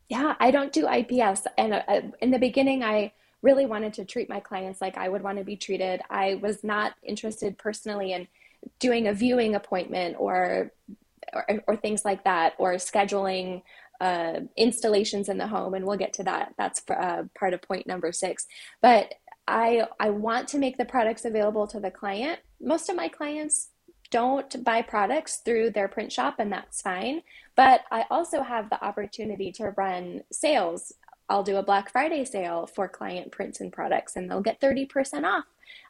Yeah, I don't do IPS, and uh, in the beginning, I really wanted to treat my clients like I would want to be treated. I was not interested personally in doing a viewing appointment or or, or things like that, or scheduling uh, installations in the home, and we'll get to that. That's uh, part of point number six. But I I want to make the products available to the client. Most of my clients don't buy products through their print shop, and that's fine. But I also have the opportunity to run sales. I'll do a Black Friday sale for client prints and products, and they'll get 30% off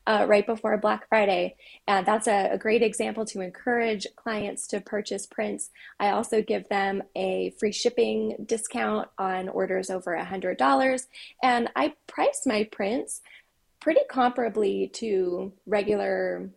uh, right before Black Friday. And that's a, a, great example to encourage clients to purchase prints. I also give them a free shipping discount on orders over $100. And I price my prints pretty comparably to regular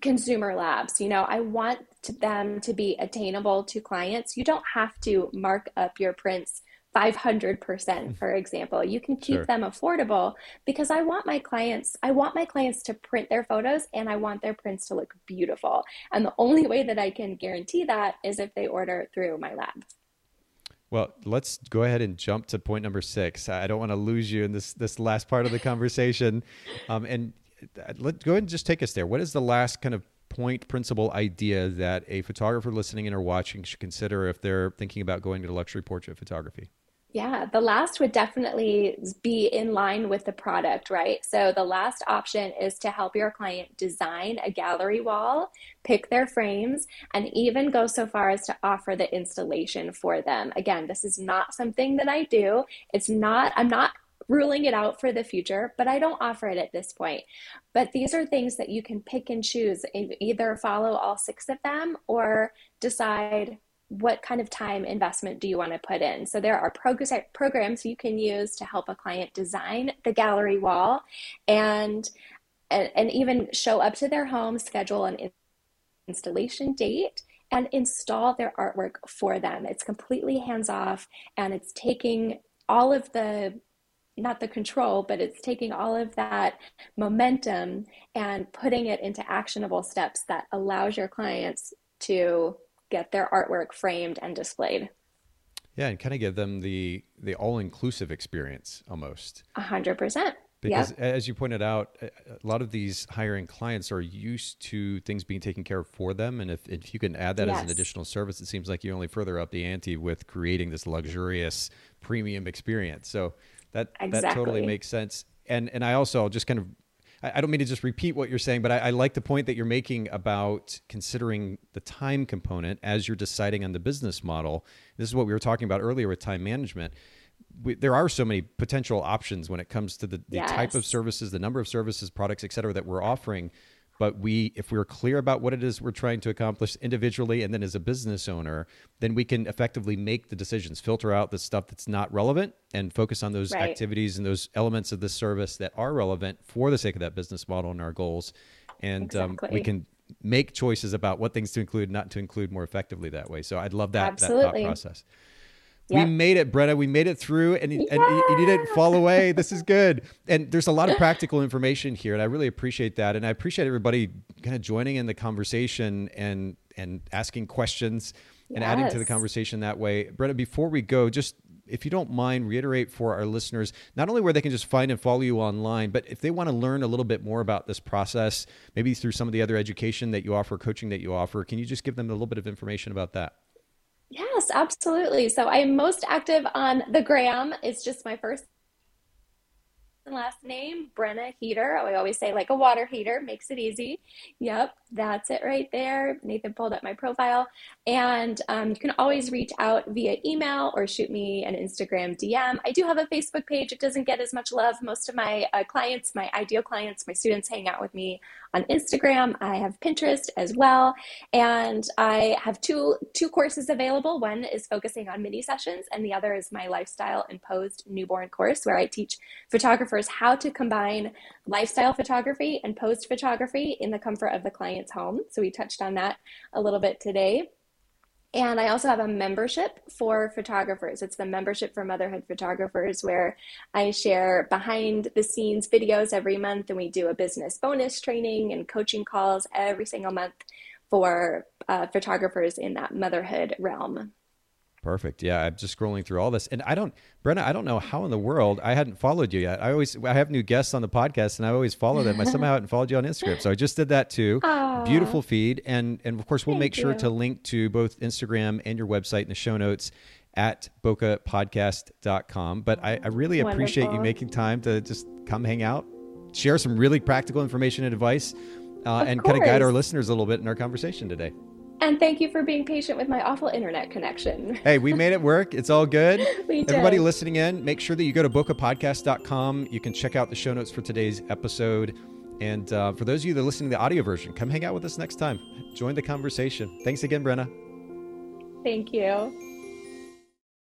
consumer labs. You know, I want them to be attainable to clients. You don't have to mark up your prints 500% for example. You can keep sure. them affordable because i want my clients i want my clients to print their photos and i want their prints to look beautiful. And the only way that i can guarantee that is if they order through my lab. Well let's go ahead and jump to point number six. I don't want to lose you in this this last part of the conversation. <laughs> Um, and uh, let go ahead and just take us there. What is the last kind of point principle idea that a photographer listening in or watching should consider if they're thinking about going to luxury portrait photography yeah, the last would definitely be in line with the product, right? So the last option is to help your client design a gallery wall, pick their frames, and even go so far as to offer the installation for them. Again, this is not something that I do. It's not, I'm not ruling it out for the future, but I don't offer it at this point. But these are things that you can pick and choose, and either follow all six of them or decide what kind of time investment do you want to put in? So there are prog- programs you can use to help a client design the gallery wall and and, and even show up to their home, schedule an installation date and install their artwork for them. It's completely hands off and it's taking all of the not the control, but it's taking all of that momentum and putting it into actionable steps that allows your clients to get their artwork framed and displayed. Yeah, and kind of give them the the all inclusive experience almost. A hundred percent. Because yep. as you pointed out, a lot of these hiring clients are used to things being taken care of for them. And if, if you can add that yes. as an additional service, it seems like you only further up the ante with creating this luxurious premium experience. So that exactly. that totally makes sense. And and I also just kind of I don't mean to just repeat what you're saying, but I, I, like the point that you're making about considering the time component as you're deciding on the business model. This is what we were talking about earlier with time management. we, there are so many potential options when it comes to the, the yes. type of services, the number of services, products, et cetera, that we're offering. But we, if we're clear about what it is we're trying to accomplish individually and then as a business owner, then we can effectively make the decisions, filter out the stuff that's not relevant and focus on those right. activities and those elements of the service that are relevant for the sake of that business model and our goals. And exactly. um, we can make choices about what things to include, not to include more effectively that way. So I'd love that, that thought process. Yep. We made it, Brenna. We made it through, and, and you, you didn't fall away. This is good. <laughs> And there's a lot of practical information here, and I really appreciate that. And I appreciate everybody kind of joining in the conversation and and asking questions and yes. adding to the conversation that way. Brenna, before we go, just if you don't mind, reiterate for our listeners not only where they can just find and follow you online, but if they want to learn a little bit more about this process, maybe through some of the other education that you offer, coaching that you offer, can you just give them a little bit of information about that? Yes, absolutely. So I'm most active on the gram. It's just my first and last name, Brenna Heater. I always say like a water heater makes it easy. Yep, that's it right there. Nathan pulled up my profile. And um, you can always reach out via email or shoot me an Instagram DM. I do have a Facebook page. It doesn't get as much love. Most of my uh, clients, my ideal clients, my students hang out with me on Instagram. I have Pinterest as well. And I have two, two courses available. One is focusing on mini sessions, and the other is my lifestyle imposed newborn course, where I teach photographers how to combine lifestyle photography and posed photography in the comfort of the client's home. So we touched on that a little bit today. And I also have a membership for photographers. It's the membership for motherhood photographers, where I share behind the scenes videos every month, and we do a business bonus training and coaching calls every single month for uh, photographers in that motherhood realm. Perfect. Yeah, I'm just scrolling through all this, and I don't, Brenna, I don't know how in the world I hadn't followed you yet. I always, I have new guests on the podcast, and I always follow them. I <laughs> somehow hadn't followed you on Instagram, so I just did that too. Aww. Beautiful feed, and and of course we'll Thank make sure you. to link to both Instagram and your website in the show notes at bokehpodcast.com. But I, I really Wonderful. appreciate you making time to just come hang out, share some really practical information and advice, uh, and kind of guide our listeners a little bit in our conversation today. And thank you for being patient with my awful internet connection. <laughs> hey, we made it work. It's all good. <laughs> we did. Everybody listening in, make sure that you go to bokehpodcast.com. You can check out the show notes for today's episode. And uh, for those of you that are listening to the audio version, come hang out with us next time. Join the conversation. Thanks again, Brenna. Thank you.